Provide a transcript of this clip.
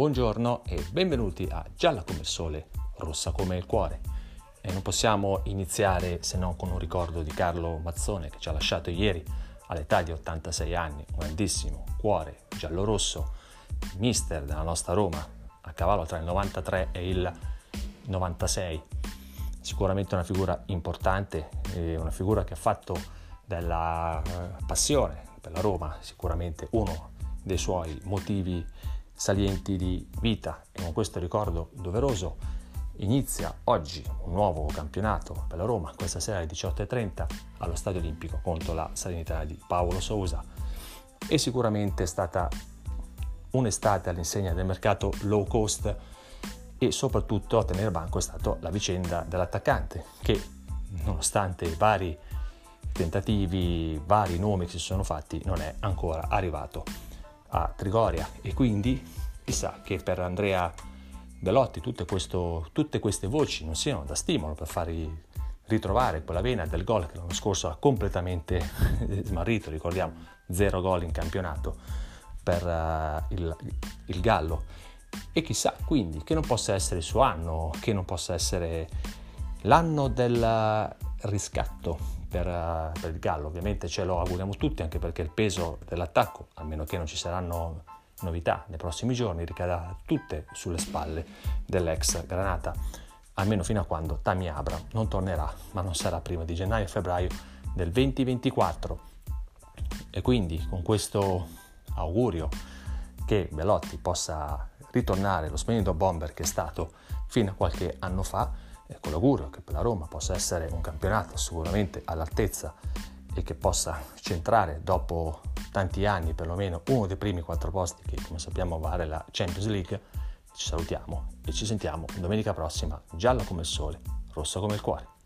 buongiorno e benvenuti a Gialla come il sole, rossa come il cuore. E non possiamo iniziare se non con un ricordo di Carlo Mazzone che ci ha lasciato ieri all'età di 86 anni, un grandissimo cuore giallo-rosso, mister della nostra Roma, a cavallo tra il 93 e il 96. Sicuramente una figura importante, una figura che ha fatto della eh, passione per la Roma sicuramente uno dei suoi motivi salienti di vita. E con questo ricordo doveroso inizia oggi un nuovo campionato per la Roma, questa sera alle 18.30 allo Stadio Olimpico contro la Salernitana di Paolo Sousa. E sicuramente è stata un'estate all'insegna del mercato low cost e soprattutto a tenere banco è stata la vicenda dell'attaccante che nonostante i vari tentativi, vari nomi che si sono fatti non è ancora arrivato a Trigoria. E quindi chissà che per Andrea Belotti tutte, questo, tutte queste voci non siano da stimolo per far ritrovare quella vena del gol che l'anno scorso ha completamente smarrito, ricordiamo zero gol in campionato per uh, il, il Gallo. E chissà quindi che non possa essere il suo anno, che non possa essere l'anno del riscatto per, uh, per, il Gallo. Ovviamente ce lo auguriamo tutti, anche perché il peso dell'attacco, a meno che non ci saranno novità nei prossimi giorni, ricadrà tutte sulle spalle dell'ex Granata, almeno fino a quando Tami Abra non tornerà, ma non sarà prima di gennaio-febbraio del 2024. E quindi con questo augurio che Belotti possa ritornare lo splendido bomber che è stato fino a qualche anno fa, e con l'augurio che per la Roma possa essere un campionato sicuramente all'altezza e che possa centrare dopo tanti anni perlomeno uno dei primi quattro posti che come sappiamo vale la Champions League, ci salutiamo e ci sentiamo domenica prossima gialla come il sole, rossa come il cuore.